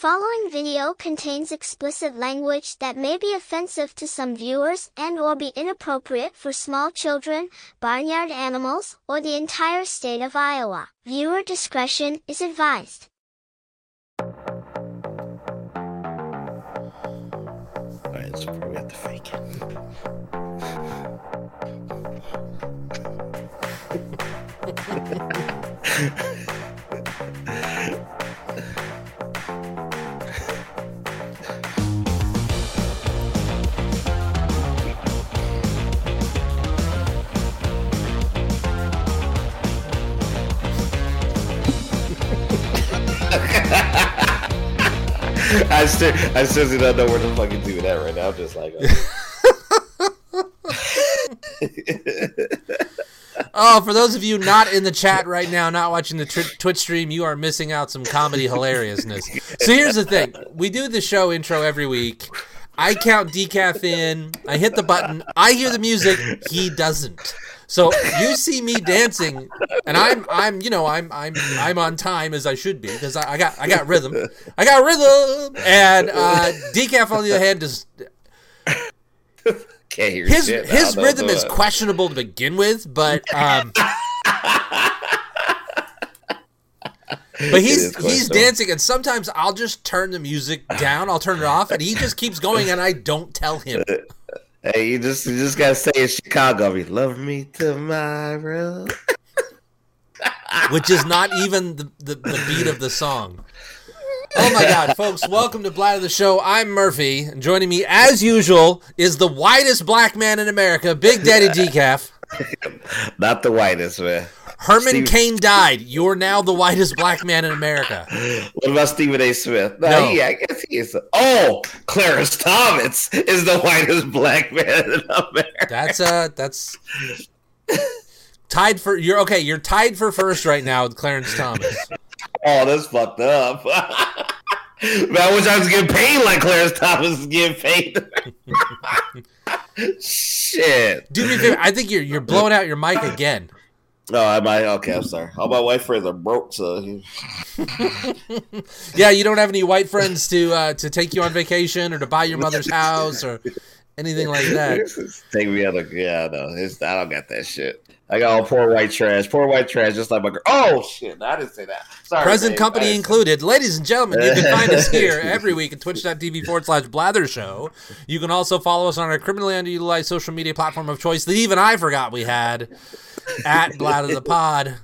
following video contains explicit language that may be offensive to some viewers and or be inappropriate for small children, barnyard animals, or the entire state of Iowa. Viewer discretion is advised. Alright, so we have to fake it. I still, I seriously don't know where to fucking do that right now. I'm just like, Oh, for those of you not in the chat right now, not watching the tr- Twitch stream, you are missing out some comedy hilariousness. So here's the thing: we do the show intro every week. I count decaf in. I hit the button. I hear the music. He doesn't. So you see me dancing, and I'm I'm you know I'm I'm I'm on time as I should be because I, I got I got rhythm. I got rhythm, and uh, decaf on the other hand just can't hear his shit. his rhythm is questionable to begin with, but um, but he's he's dancing, and sometimes I'll just turn the music down, I'll turn it off, and he just keeps going, and I don't tell him. Hey, you just you just gotta say in Chicago, be love me tomorrow. which is not even the, the, the beat of the song. Oh my God, folks, welcome to Blind of the Show. I'm Murphy, and joining me, as usual, is the whitest black man in America, Big Daddy Decaf. Not the whitest, man. Herman Steve- Cain died. You're now the whitest black man in America. What about Stephen A. Smith? No, No. He, I guess he is. Oh, Clarence Thomas is the whitest black man in America. That's uh that's tied for you're okay, you're tied for first right now with Clarence Thomas. Oh, that's fucked up. Man, I wish I was getting paid like Clarence Thomas is getting paid. Shit. Do me a favor, I think you're you're blowing out your mic again. No, I might. Okay, I'm sorry. All my white friends are broke, so Yeah, you don't have any white friends to uh, to take you on vacation or to buy your mother's house or anything like that. take me of yeah. No, it's I don't got that shit. I got all poor white trash, poor white trash, just like my girl. Oh shit! No, I didn't say that. Sorry, Present babe. Company included. Ladies and gentlemen, you can find us here every week at twitch.tv forward slash blather show. You can also follow us on our criminally underutilized social media platform of choice that even I forgot we had at Blather the Pod.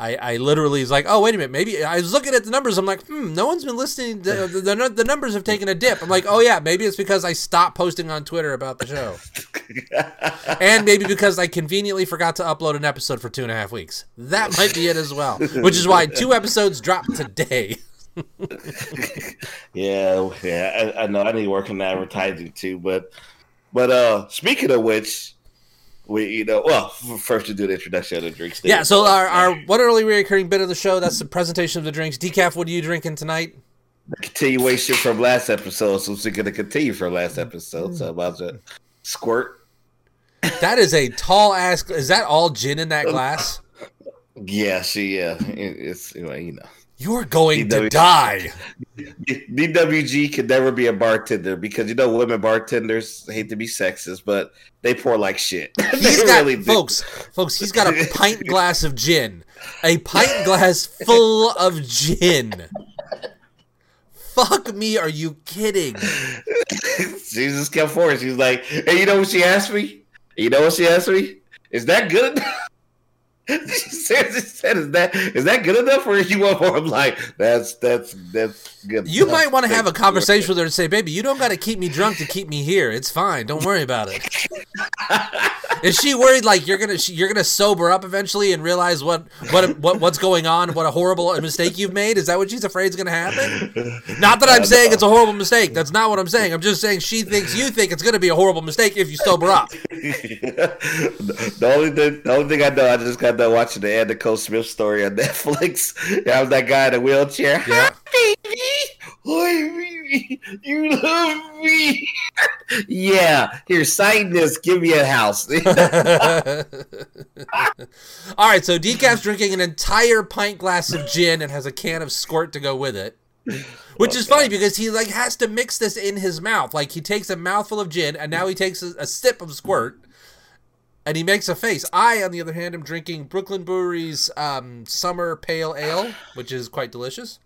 I, I literally was like, oh, wait a minute. Maybe I was looking at the numbers. I'm like, hmm, no one's been listening. The, the, the, the numbers have taken a dip. I'm like, oh, yeah, maybe it's because I stopped posting on Twitter about the show. and maybe because I conveniently forgot to upload an episode for two and a half weeks. That might be it as well. Which is why two episodes dropped today. Yeah, yeah. I, I know. I need to work on advertising too, but but uh, speaking of which, we you know well first to do the introduction of the drinks. Yeah, so our, our one early recurring bit of the show, that's the presentation of the drinks. Decaf, what are you drinking tonight? The continuation from last episode, so we're going to continue from last episode. So about to squirt. That is a tall ass. Is that all gin in that glass? Yeah, she yeah, it, it's know, you know. You're going to die. DWG could never be a bartender because you know women bartenders hate to be sexist, but they pour like shit. He's got, really folks, folks, he's got a pint glass of gin. A pint glass full of gin. Fuck me, are you kidding? just kept forward. She was like, "Hey, you know what she asked me? You know what she asked me? Is that good?" enough?" she said, "Is that is that good enough?" Or you more? I'm like, "That's that's that's good." You enough. might want to have a conversation with her and say, "Baby, you don't got to keep me drunk to keep me here. It's fine. Don't worry about it." Is she worried like you're gonna she, you're gonna sober up eventually and realize what what what what's going on? What a horrible mistake you've made? Is that what she's afraid is gonna happen? Not that I'm saying it's a horrible mistake. That's not what I'm saying. I'm just saying she thinks you think it's gonna be a horrible mistake if you sober up. the only thing, the only thing I know, I just got done watching the Anna Nicole Smith story on Netflix. I was that guy in a wheelchair. Yeah. Hi, baby. Hi, baby. You love me. yeah. Here, sign this. Give me a house. All right, so Decaf's drinking an entire pint glass of gin and has a can of squirt to go with it. Which is funny because he like has to mix this in his mouth. Like he takes a mouthful of gin and now he takes a, a sip of squirt and he makes a face. I, on the other hand, am drinking Brooklyn Brewery's um, summer pale ale, which is quite delicious.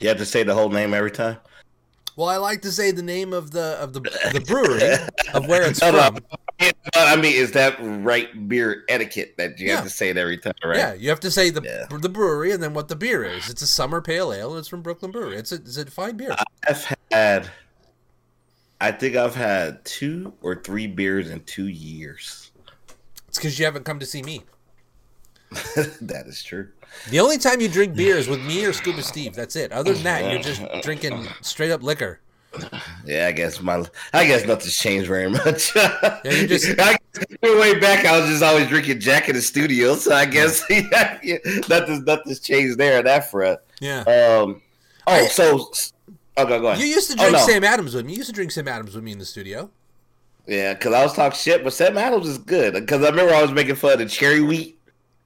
You have to say the whole name every time. Well, I like to say the name of the of the the brewery of where it's No, no, from. I mean, is that right beer etiquette that you Yeah. have to say it every time, right? Yeah, you have to say the Yeah. the brewery and then what the beer is. It's a summer pale ale. It's from Brooklyn Brewery. It's a it's a fine beer. I've had, I think I've had two or three beers in two years. It's because you haven't come to see me. that is true. The only time you drink beer is with me or Scuba Steve. That's it. Other than that, you're just drinking straight up liquor. Yeah, I guess my, I guess nothing's changed very much. you just- I, way back, I was just always drinking Jack in the studio, so I guess yeah, yeah, nothing's nothing's changed there on that front. Yeah. Um, oh, so okay, go ahead. You used to Oh, drink no. Sam Adams with me. You used to drink Sam Adams with me in the studio. Yeah, because I was talking shit, but Sam Adams is good. Because I remember I was making fun of cherry wheat.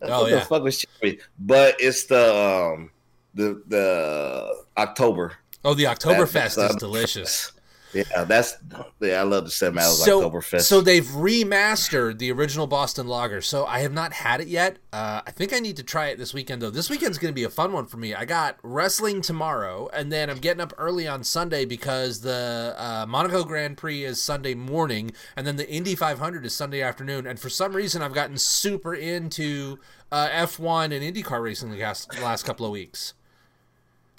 Oh, what yeah. the fuck was cherry? But it's the um the the October. Oh, the Oktoberfest is delicious. Yeah, that's yeah. I love the Sam Adams So, Oktoberfest. so they've remastered the original Boston Lager. So I have not had it yet. Uh, I think I need to try it this weekend though. This weekend's going to be a fun one for me. I got wrestling tomorrow, and then I'm getting up early on Sunday because the uh, Monaco Grand Prix is Sunday morning, and then the Indy 500 is Sunday afternoon. And for some reason, I've gotten super into uh, F1 and IndyCar racing the last, last couple of weeks.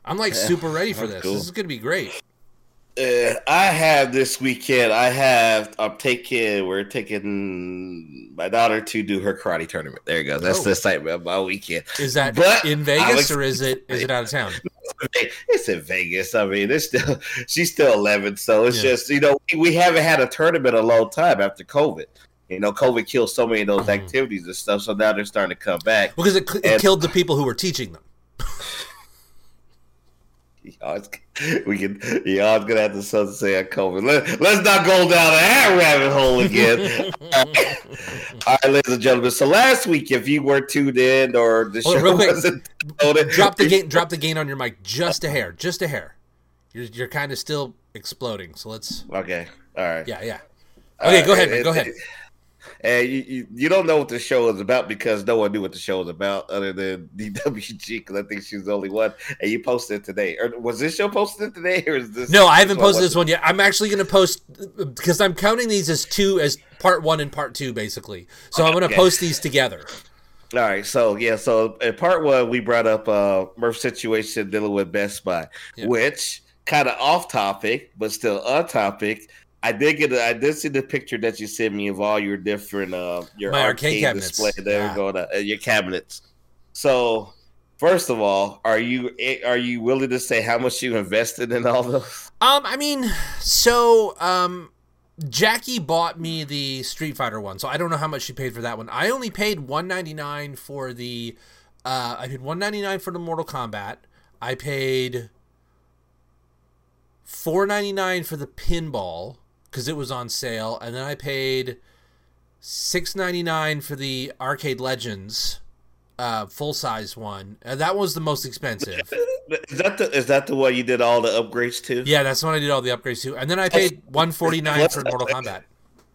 I'm like super ready for this. cool. This is going to be great. Uh, I have this weekend. I have. I'm taking. We're taking my daughter to do her karate tournament. There you go. That's Oh. the excitement of my weekend. Is that But in Vegas ex- or is it is it out of town? It's in Vegas. I mean, it's still she's still 11, so it's Yeah. just you know we, we haven't had a tournament in a long time after COVID. You know, COVID killed so many of those Mhm. activities and stuff. So now they're starting to come back. Because it, it And- killed the people who were teaching them. Y'all, we can. Y'all gonna have to say on COVID. Let, let's not go down that rabbit hole again. All right, ladies and gentlemen. So last week, if you were tuned in or the Hold show real quick. wasn't loaded, drop the gain. Drop the gain on your mic just a hair. Just a hair. You're you're kind of still exploding. So let's. Okay. All right. Yeah, yeah. Okay, right, go ahead, man, go ahead. And you, you, you don't know what the show is about because no one knew what the show was about other than DWG because I think she was the only one. And you posted it today. Or was this show posted today or is this? No, I haven't posted this one yet. I'm actually going to post because I'm counting these as two, as part one and part two, basically. So I'm going to post these together. All right, so yeah, so in part one we brought up uh Murph's situation dealing with Best Buy, Yeah. which kind of off topic but still on topic. I did get a, I did see the picture that you sent me of all your different uh your My arcade arcade, cabinets. display there Yeah. uh, your cabinets. So first of all, are you eh, are you willing to say how much you invested in all those? Um, I mean, so um, Jackie bought me the Street Fighter one, so I don't know how much she paid for that one. I only paid one ninety nine for the. Uh, I paid one ninety nine for the Mortal Kombat. I paid four ninety nine for the pinball because it was on sale, and then I paid six ninety nine for the Arcade Legends uh, full size one. Uh, that was the most expensive. Is that the is that the one you did all the upgrades to? Yeah, that's when I did all the upgrades too. And then I paid one forty nine for Mortal Kombat.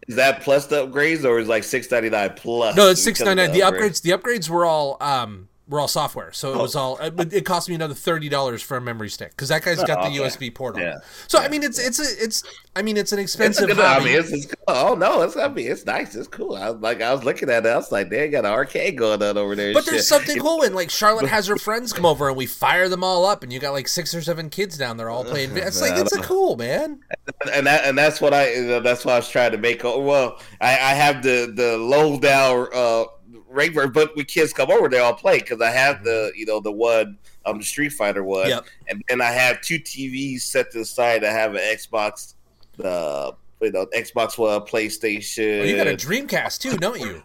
Is that plus the upgrades or is like six ninety nine plus? No, it's six ninety nine. The upgrades? upgrades, the upgrades were all um were all software, so it was all. It, it cost me another thirty dollars for a memory stick because that guy's got Oh, the okay. USB port on. Yeah. So I mean, it's it's a, it's I mean it's an It's expensive. good, I mean, it's, it's cool. Oh no, it's I mean, it's nice. It's cool. I was like, I was looking at it. I was like, they got an arcade going on over there. but there's shit. something cool when like Charlotte has her friends come over and we fire them all up, and you got like six or seven kids down there all playing. It's like it's a cool man. and that and that's what I. That's what I was trying to make. oh, Well, I, I have the the low down uh rate but when kids come over, they all play because I have the you know the one um the Street Fighter one, Yep. and then I have two TVs set to the side. I have an Xbox, the you know Xbox One, PlayStation. Well, you got a Dreamcast too, don't you?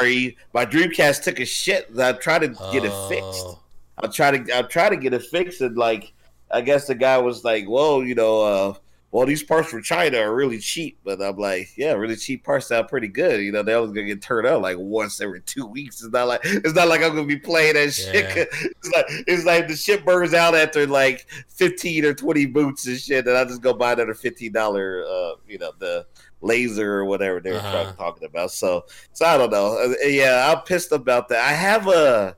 Atari. My Dreamcast took a shit. I tried to get it fixed. Oh. I try to I try to get it fixed, and like I guess the guy was like, "Whoa, you know, uh, well, these parts from China are really cheap. But I'm like, yeah, really cheap parts sound pretty good. You know, they're only gonna get turned out like once every two weeks. It's not like it's not like I'm gonna be playing that shit. Yeah. It's like it's like the shit burns out after like 15 or 20 boots and shit, and I just go buy another fifteen dollar, uh, you know, the laser or whatever they were Uh-huh. talking about. So, so I don't know. Uh, yeah, I'm pissed about that. I have a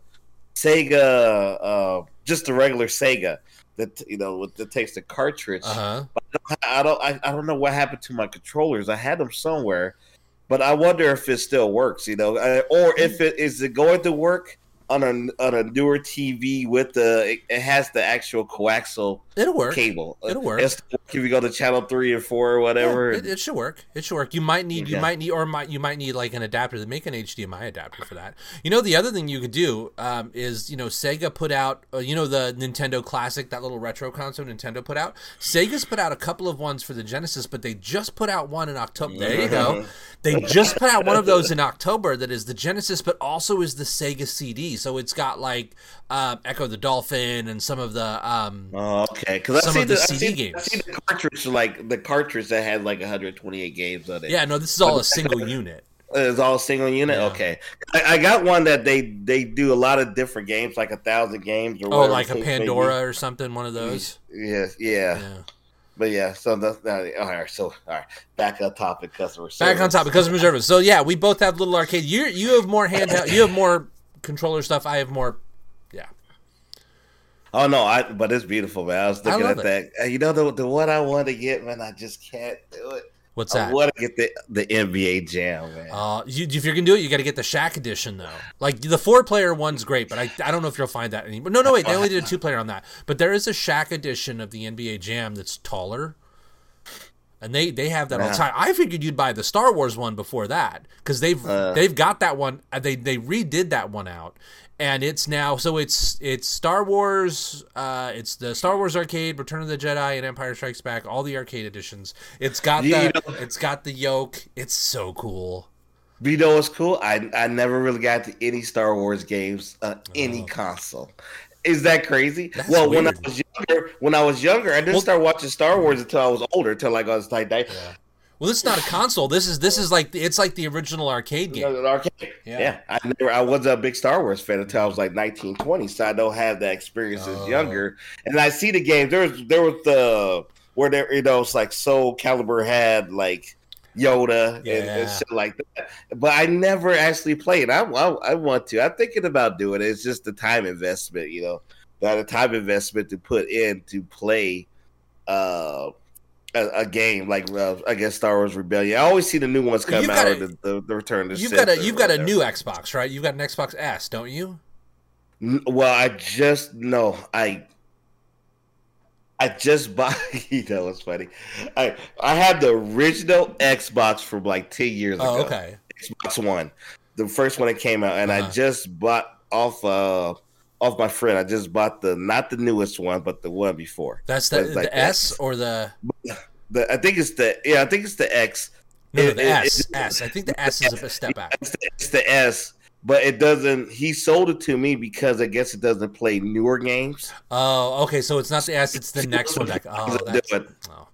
Sega, uh, just a regular Sega that you know with- that takes the cartridge. Uh huh. I don't I, don't, I don't know what happened to my controllers. I had them somewhere, but I wonder if it still works. You know, uh, or if it is it going to work on a on a newer TV with the it, it has the actual coaxial It'll work. cable. It'll work. It's- if you go to channel three or four or whatever. Yeah, it, it should work. It should work. You might need, you Okay. might need, or might you might need like an adapter to make an HDMI adapter for that. You know, the other thing you could do um, is, you know, Sega put out, uh, you know, the Nintendo Classic, that little retro console Nintendo put out. Sega's put out a couple of ones for the Genesis, but they just put out one in October. There you go. They just put out one of those in October that is the Genesis, but also is the Sega CD. So it's got like um, Ecco the Dolphin and some of the. Um, Oh, okay. Because Some of the the, CD see, I games. see the cartridge, like the cartridge that had like 128 games on it. yeah, no, this is all a single unit. It's all a single unit. Yeah. Okay, I, I got one that they they do a lot of different games, like a thousand games or Oh, like a case may be. Pandora or something, one of those. Yeah, yeah, Yeah. But yeah. So that's uh, all right. So all right, back on topic. Customer service. Back on topic, customer service. So yeah, we both have little arcade. You you have more handheld. You have more controller stuff. I have more. Yeah. Oh no, I but it's beautiful, man. I was looking love at that. Uh, You know the the one I want to get, man. I just can't do it. What's that? I want to get the the NBA Jam, man. Uh, you, if you're gonna do it, you got to get the Shack edition though. Like the four player one's great, but I, I don't know if you'll find that anymore. No, no, wait, they only did a two player on that. But there is a Shack edition of the NBA Jam that's taller, and they they have that all the Yeah. time. I figured you'd buy the Star Wars one before that because they've Uh. they've got that one. uh, They they redid that one out, and it's now so it's it's Star Wars. Uh, it's the Star Wars arcade, Return of the Jedi, and Empire Strikes Back. All the arcade editions. It's got You the know- it's got the yoke. It's so cool. You know what's cool? I I never really got to any Star Wars games on any Oh. console. Is that crazy? That's well, when I was younger, when I was younger, I didn't Well- start watching Star Wars until I was older, until like I was like that. Well, this is not a console. This is this is like it's like the original arcade game. Arcade. Yeah. Yeah. I never. I wasn't a big Star Wars fan until I was like 19, 20, so I don't have that experience Oh. as younger. And I see the game. There was there was the where there you know it's like Soul Calibur had like Yoda and, Yeah. and shit like that. But I never actually played. I, I I want to. I'm thinking about doing it. It's just the time investment, you know, the time investment to put in to play. Uh, a, a game like uh, I guess Star Wars Rebellion. I always see the new ones come out. a- the, the, the Return to You've Sith got a you've got a new Xbox, right? You've got an Xbox S, don't you? Well, I just no, I I just bought. You know, it's funny. I I had the original Xbox from like ten years Oh, ago. okay. Xbox One, the first one that came out, and Uh-huh. I just bought off uh off my friend. I just bought the not the newest one, but the one before. That's the like the S or the The I think it's the yeah, I think it's the X. no, no the it- S it- S. I think the S is a step back. It's the, it's the S. But it doesn't. He sold it to me because I guess it doesn't play newer games. Oh, okay. So it's not the S. It's the next one back. Oh, that's oh.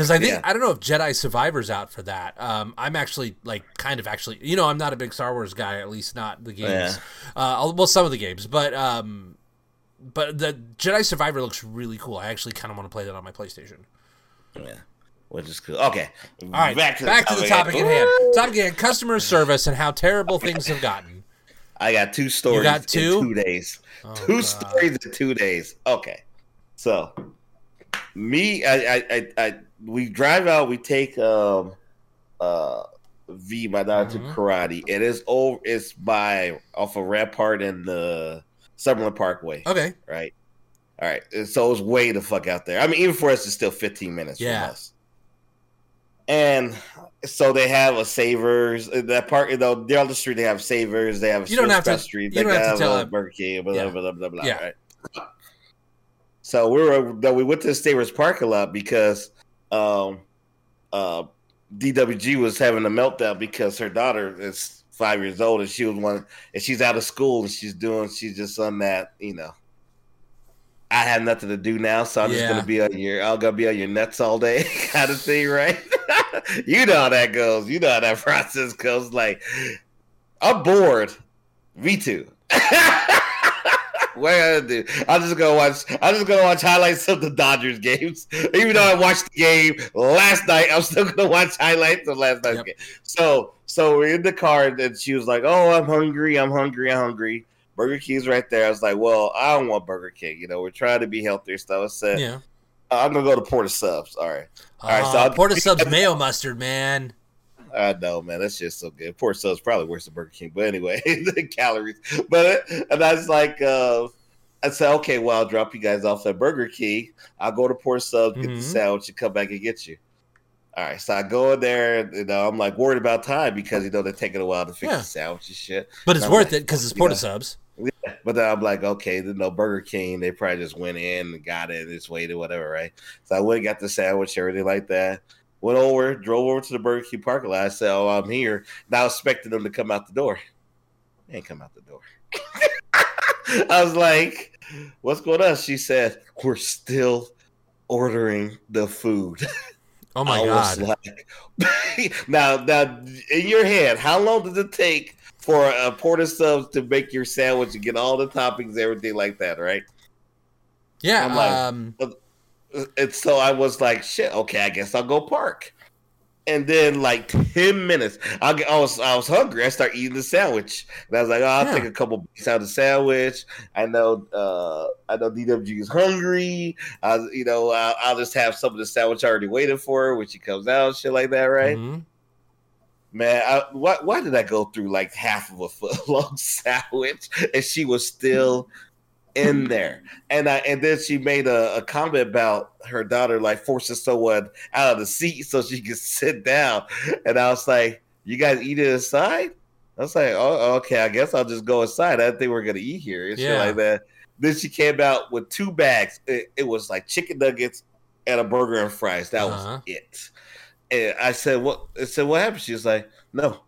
Because I think Yeah. I don't know if Jedi Survivor's out for that. Um, I'm actually like kind of actually, you know, I'm not a big Star Wars guy, at least not the games. Uh, well, some of the games, but um, but the Jedi Survivor looks really cool. I actually kind of want to play that on my PlayStation. Yeah, which is cool. Okay, All right, back to the, topic, at hand. Topic at hand: customer service and how terrible things have gotten. I got two stories. got two? in two days. Oh, two God. stories in two days. Okay, so me, I, I, I, we drive out. We take um, uh, V my daughter Mhm. to karate. and It is over. It's by off of Rampart and the Summerlin Parkway. Okay, right? All right. And So it's way the fuck out there. I mean, even for us, it's still 15 minutes Yeah. from us. And so they have a Savers. uh, That part, you know, down the street, they have Savers. They have a You don't have to- Street. you They don't have to tell a it. Burger King, blah, Yeah. blah, blah, blah, blah, Yeah. right? So we were, then we went to the Savers parking lot because um, uh, DWG was having a meltdown because her daughter is five years old and she was one, and she's out of school and she's doing, she's just on that, you know, I have nothing to do now, so I'm just gonna be on your I'm gonna be on your nuts all day kind of thing, right? you know how that goes. You know how that process goes. Like, I'm bored. Me too. What I gonna do? I'm just gonna watch. I'm just gonna watch highlights of the Dodgers games. Even though I watched the game last night, I'm still gonna watch highlights of last night's Yep. game. So, so we're in the car, and she was like, "Oh, I'm hungry. I'm hungry. I'm hungry." Burger King's right there. I was like, "Well, I don't want Burger King. You know, we're trying to be healthier stuff." I said, Yeah. "I'm gonna go to Port of Subs." All right. right, so Uh, I'll- Port of Subs mayo mustard, man. I know, man. That's just so good. Poor Subs probably worse than Burger King, but anyway, the calories. But and I was like, uh, I said, okay, well, I'll drop you guys off at Burger King. I'll go to Poor Subs, get the Mhm. sandwich, and come back and get you. All right, so I go in there, and you know, I'm like worried about time because you know they're taking a while to fix Yeah. the sandwich and shit. But it's worth like, it because it's Porta know. subs. But then I'm like, okay, you know, Burger King, they probably just went in and got it, and just waited, whatever, right? So I went and got the sandwich, everything like that. Went over, drove over to the Burger King parking lot. I said, oh, I'm here. Now expecting them to come out the door. They ain't come out the door. I was like, what's going on? She said, we're still ordering the food. Oh my I was god. like- now, now, in your head, how long does it take for a Port of Subs to make your sandwich and get all the toppings, everything like that, right? Yeah. I'm like- um, And so I was like, shit, okay, I guess I'll go park. And then, like ten minutes, I, get- I was I was hungry. I start eating the sandwich, and I was like, oh, I'll Yeah. take a couple bites out of the sandwich. I know, uh, I know DWG is hungry. I, you know, I'll, I'll just have some of the sandwich already waiting for her when she comes out, shit like that, right? mhm. Man, I, why, why did I go through like half of a foot long sandwich and she was still in there? And I and then she made a, a comment about her daughter like forcing someone out of the seat so she could sit down. And I was like, "You guys eat it inside?" I was like, "Oh, okay. I guess I'll just go inside. I didn't think we are gonna eat here and shit Yeah. like that." Then she came out with two bags. It, it was like chicken nuggets and a burger and fries. That Uh-huh. was it. And I said, "What?" I said, "What happened?" She was like, "No,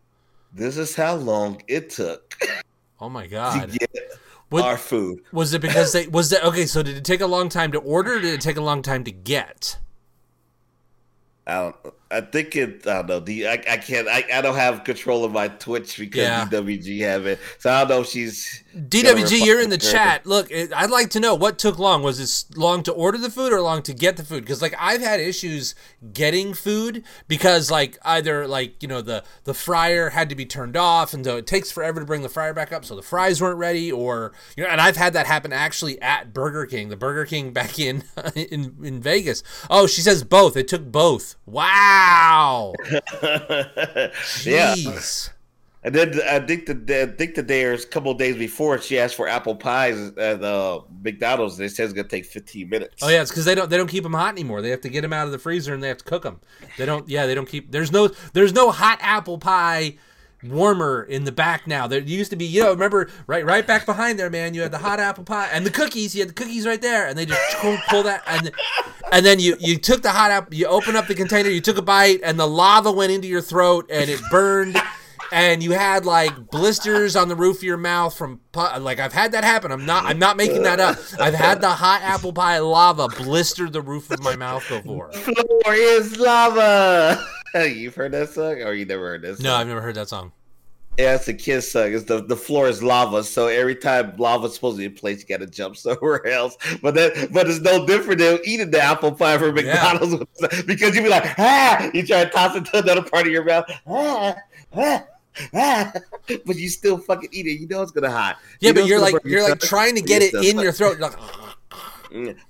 this is how long it took Oh my to god. get What- our food." Was it because they was that okay? So did it take a long time to order? Or did it take a long time to get? I don't. I think it. I don't know. The I, I can't. I, I don't have control of my Twitch because Yeah. DWG have it. So I don't know if she's. DWG, you're in the chat. Look, it, I'd like to know what took long. Was it long to order the food or long to get the food? Because like I've had issues getting food because like either like you know the the fryer had to be turned off, and so it takes forever to bring the fryer back up, so the fries weren't ready, or you know. And I've had that happen actually at Burger King, the Burger King back in in in Vegas. Oh, she says both. It took both. Wow. yeah. And then I think the I think the or a couple of days before she asked for apple pies at uh, McDonald's. They said it's gonna take 15 minutes. Oh yeah, it's because they don't they don't keep them hot anymore. They have to get them out of the freezer and they have to cook them. They don't. Yeah, they don't keep. There's no there's no hot apple pie warmer in the back now. There used to be. You know, remember right right back behind there, man. You had the hot apple pie and the cookies. You had the cookies right there, and they just pull that and. And then you, you took the hot apple, you open up the container, you took a bite, and the lava went into your throat, and it burned, and you had like blisters on the roof of your mouth from pu- like I've had that happen. I'm not I'm not making that up. I've had the hot apple pie lava blister the roof of my mouth before. Floor is lava. You've heard that song, or you never heard that? Song? No, I've never heard that song. Yeah, it's a kiss song. It's the, the floor is lava, so every time lava's supposed to be in place, you gotta jump somewhere else. But that but it's no different than eating the apple pie from McDonald's because you be like, ah, you try to toss it to another part of your mouth, ah, ah, ah, but you still fucking eat it. You know it's gonna hot. Yeah, You know but you're like you're like trying to get it in your throat. Like.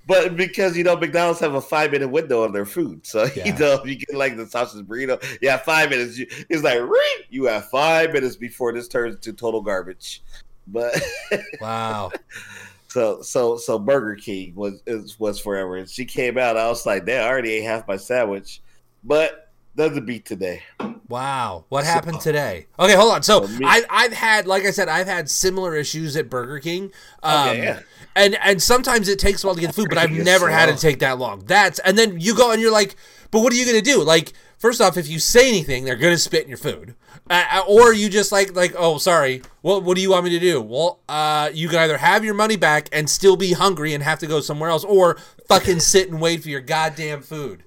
But because you know McDonald's have a five minute window on their food, so Yeah. you know you get like the sausage burrito, yeah, five minutes. You, it's like ring. You have five minutes before this turns into total garbage. But wow. so so so Burger King was was forever, and she came out. I was like, damn, I already ate half my sandwich, but doesn't beat today. Wow. What happened today? Okay, hold on. So I, I've had, like I said, I've had similar issues at Burger King. Um, Okay, yeah. And and sometimes it takes a while to get food, but I've never had it take that long. That's and then you go and you're like, but what are you gonna do? Like first off, if you say anything, they're gonna spit in your food, uh, or you just like like oh sorry, what what do you want me to do? Well, uh, you can either have your money back and still be hungry and have to go somewhere else, or fucking sit and wait for your goddamn food.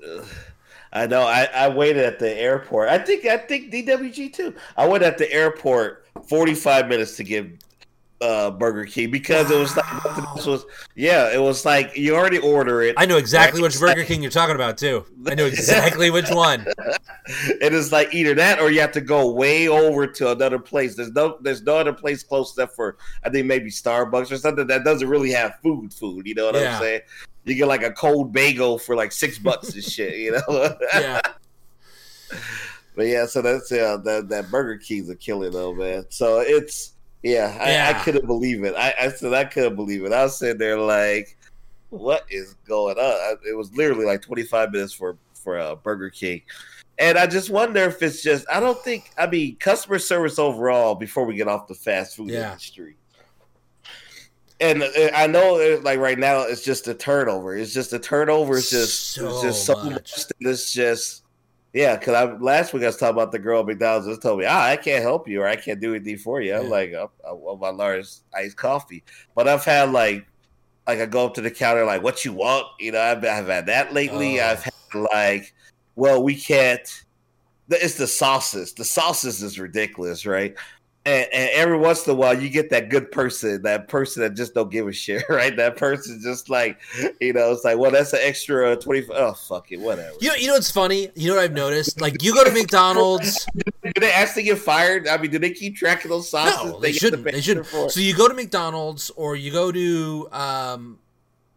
I know. I, I waited at the airport. I think I think DWG too. I went at the airport forty five minutes to give uh, Burger King because it was like nothing else was. Yeah, it was like you already order it. I know exactly which Burger King you're talking about too. I know exactly which one. It is like either that or you have to go way over to another place. There's no there's no other place close enough for I think maybe Starbucks or something that doesn't really have food food. You know what Yeah. I'm saying? You get like a cold bagel for like six bucks and shit. You know. Yeah. But yeah, so that's yeah, that that Burger King's a killer though, man. So it's yeah, I, Yeah. I couldn't believe it. I, I said I couldn't believe it. I was sitting there like, what is going on? It was literally like 25 minutes for for uh, Burger King, and I just wonder if it's just. I don't think. I mean, customer service overall. Before we get off the fast food Yeah. industry. And uh, I know, uh, like right now, it's just a turnover. It's just a turnover. It's just, So it's just so much. much. that It's just, yeah. Because I last week I was talking about the girl at McDonald's. Just told me, ah, I can't help you or I can't do anything for you. I'm Yeah. like, I, I want my large iced coffee. But I've had like, like I go up to the counter, like, what you want? You know, I've, I've had that lately. Oh. I've had like, well, we can't. It's the sauces. The sauces is ridiculous, right? And, and every once in a while, you get that good person, that person that just don't give a shit, right? That person just like, you know, it's like, well, that's an extra twenty. Oh, fuck it, whatever. You know, you know what's funny? You know what I've noticed? Like you go to McDonald's. Do they ask to get fired? I mean, do they keep track of those sauces? No, they get shouldn't. the They shouldn't. for? So you go to McDonald's or you go to um,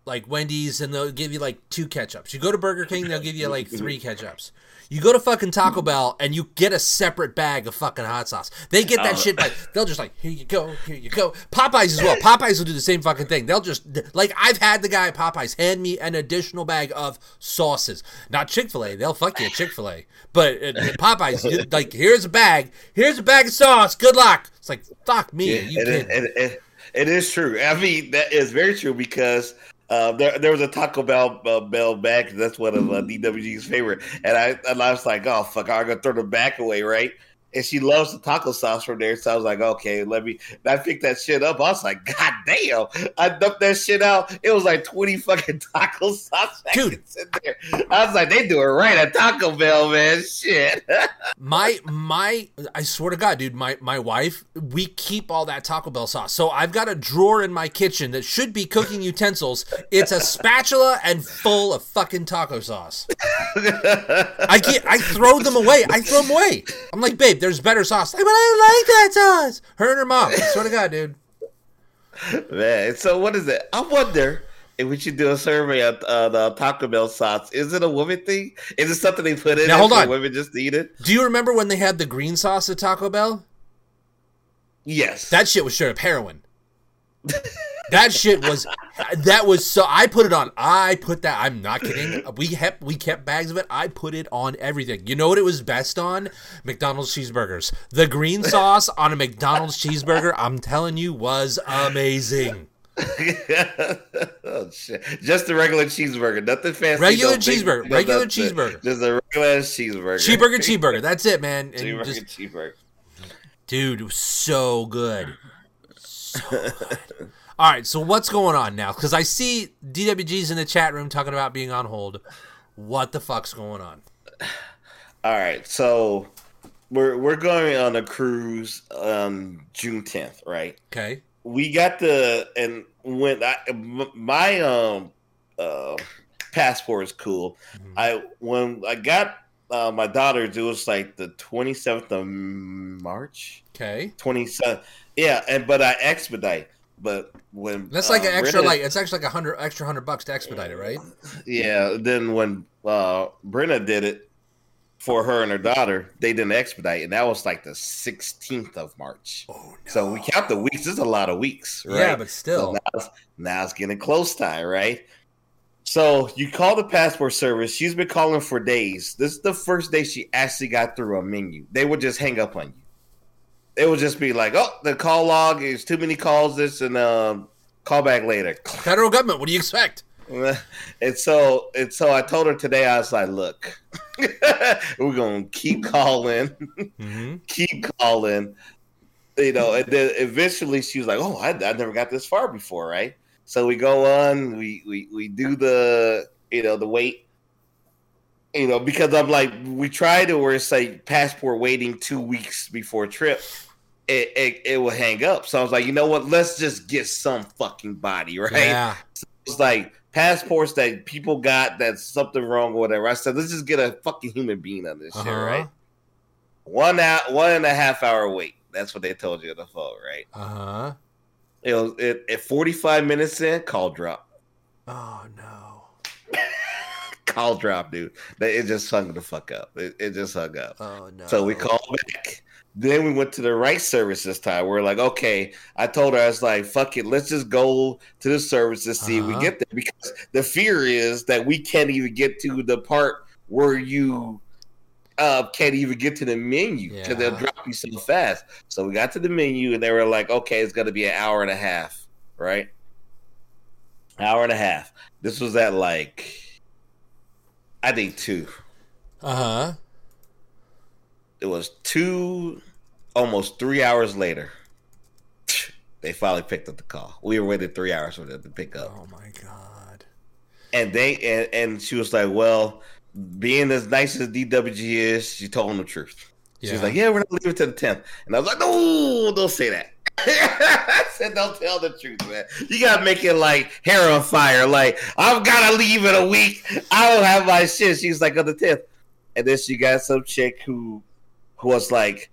like Wendy's and they'll give you like two ketchups. You go to Burger King, they'll give you like three ketchups. You go to fucking Taco Bell and you get a separate bag of fucking hot sauce. They get that Oh. shit like they'll just like here you go, here you go. Popeyes as well. Popeyes will do the same fucking thing. They'll just like I've had the guy at Popeyes hand me an additional bag of sauces. Not Chick Fil A. They'll fuck you at Chick Fil A, but at at Popeyes, like here's a bag. Here's a bag of sauce. Good luck. It's like fuck me. Yeah, you it, it, it, it is true. I mean, that is very true because uh, there, there was a Taco Bell uh, Bell bag. That's one of uh, DWG's favorite, and I and I was like, oh fuck, I'm gonna throw the back away, right? And she loves the taco sauce from there, so I was like, okay, let me. I picked that shit up. I was like, god damn! I dumped that shit out. It was like twenty fucking taco sauce Dude. in there. I was like, they do it right at Taco Bell, man. Shit. my my I swear to God, dude, my my wife, we keep all that Taco Bell sauce. So I've got a drawer in my kitchen that should be cooking utensils. It's a spatula and full of fucking taco sauce. I get I throw them away. I throw them away. I'm like, babe, there's better sauce. Like, but I like that sauce. Her and her mom. I swear to God, dude. Man, so what is it? I wonder if we should do a survey of uh, the Taco Bell sauce. Is it a woman thing? Is it something they put in Now, hold on. women just eat it? Do you remember when they had the green sauce at Taco Bell? Yes. That shit was straight up heroin. that shit was that was so I put it on. I put that I'm not kidding. We kept we kept bags of it. I put it on everything. You know what it was best on? McDonald's cheeseburgers. The green sauce on a McDonald's cheeseburger, I'm telling you, was amazing. oh, shit. Just a regular cheeseburger, nothing fancy. Regular no cheeseburger, no, regular cheeseburger. Just a regular cheeseburger. Cheeseburger, cheeseburger. That's it, man. Cheeseburger, just cheeseburger. dude, it was so good. So good. All right, so what's going on now? Because I see DWG's in the chat room talking about being on hold. What the fuck's going on? All right, so we're we're going on a cruise on June 10th, right? Okay. we got the and when I my um uh passport is cool. Mhm. I when I got uh, my daughter's, it was like the twenty seventh of March, Okay. twenty seven. Yeah, and but I expedite. But when That's like uh, an extra, Brenna- like it's actually like a hundred extra hundred bucks to expedite it, right? yeah. Then when uh Brenna did it for her and her daughter, they didn't expedite, and that was like the sixteenth of March. Oh no. So we count the weeks. This is a lot of weeks, right? Yeah, but So still. now it's, now it's getting close time, right? So you call the passport service. She's been calling for days. This is the first day she actually got through a menu. They would just hang up on you. It would just be like, "Oh, the call log is too many calls. This and um, call back later." Federal government. What do you expect? and so and so I told her today. I was like, "Look, we're gonna keep calling, hmm keep calling. You know, and then eventually she was like, "Oh, I, I never got this far before, right?" So we go on, we we we do the you know the wait, you know, because I'm like, we tried it where it's like passport waiting two weeks before trip. It, it, it will hang up. So I was like, you know what? Let's just get some fucking body, right? Yeah. It's like passports that people got that's something wrong or whatever. I said, let's just get a fucking human being on this shit, Uh-huh. right? One out, one and a half hour wait. That's what they told you on the phone, right? Uh huh. It was it, at 45 minutes in, call drop. Oh no. Call drop, dude. It just hung the fuck up. It, it just hung up. Oh no. So we called back. Then we went to the right service this time. We're like, okay. I told her, I was like, fuck it. Let's just go to the service and see if Uh-huh. we get there. Because the fear is that we can't even get to the part where you uh, can't even get to the menu because they'll drop you so fast. So we got to the menu and they were like, okay, it's going to be an hour and a half, right? Hour and a half. This was at like, I think two. Uh huh. it was two almost three hours later they finally picked up the call we were waiting three hours for them to pick up Oh my god. and they and, and she was like well being as nice as dwg is she told them the truth she was like yeah we're not leaving till the 10th and i was like no don't say that I said, "Don't tell the truth, man. You gotta make it like hair on fire. Like I've gotta leave in a week. I don't have my shit." She's like on the tenth, and then she got some chick who, who was like,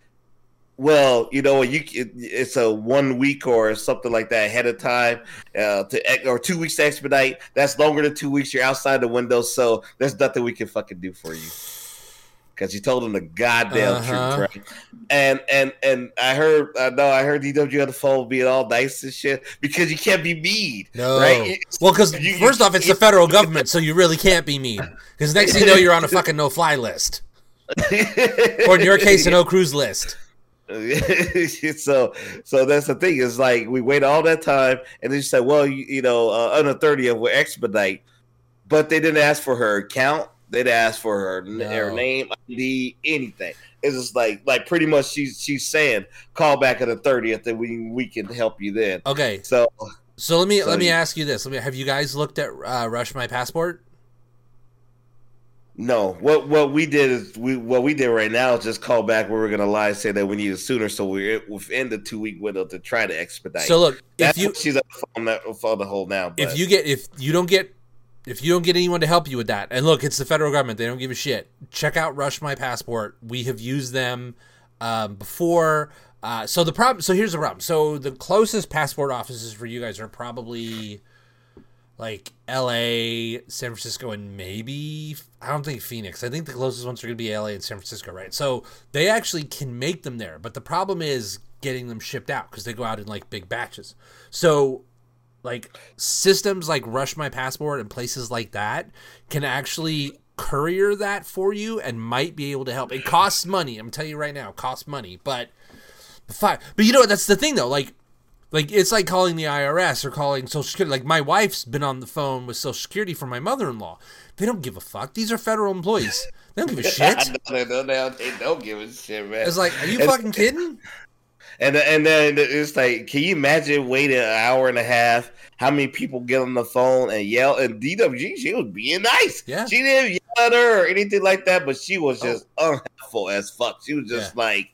"Well, you know, you it, it's a one week or something like that ahead of time uh, to or two weeks to expedite. That's longer than two weeks. You're outside the window, so there's nothing we can fucking do for you." Because you told them the goddamn Uh-huh. truth, right? And and and I heard, I know, I heard DW on the phone being all nice and shit because you can't be mean, No. right? Well, because first off, it's the federal government, so you really can't be mean. Because next thing you know, you're on a fucking no-fly list, or in your case, a no cruise list. so so that's the thing. Is like we wait all that time and then she said well you, you know uh, on the 30th we'll expedite. But they didn't ask for her account. They didn't ask for her, n her name id anything. It's just like like pretty much she's she's saying call back on the 30th and we we can help you then. Okay, so so let me So let me you- ask you this: Let me, Have you guys looked at uh, Rush My Passport? No what what we did is we what we did right now is just call back where we're gonna lie say that we need it sooner so we're within the two week window to try to expedite. So look, if you she's on the phone, that- phone the whole now. But if you get if you don't get if you don't get anyone to help you with that and look it's the federal government they don't give a shit. Check out rush my passport. We have used them um, before. Uh, so the problem so here's the problem. So the closest passport offices for you guys are probably like la san francisco and maybe i don't think phoenix. I think the closest ones are going to be la and san francisco right? So they actually can make them there but the problem is getting them shipped out because they go out in like big batches. So like systems like rush my passport and places like that can actually courier that for you and might be able to help. It costs money i'm telling you right now costs money but fine but you know what? That's the thing though like like it's like calling the irs or calling social security like my wife's been on the phone with social security for my mother-in-law they don't give a fuck these are federal employees they don't give a shit they don't, they don't- give a shit, man. it's like are you fucking kidding and and then it's like, can you imagine waiting an hour and a half? How many people get on the phone and yell? And DWG, she was being nice. Yeah. she didn't yell at her or anything like that, but she was oh. just unhelpful as fuck. She was just like.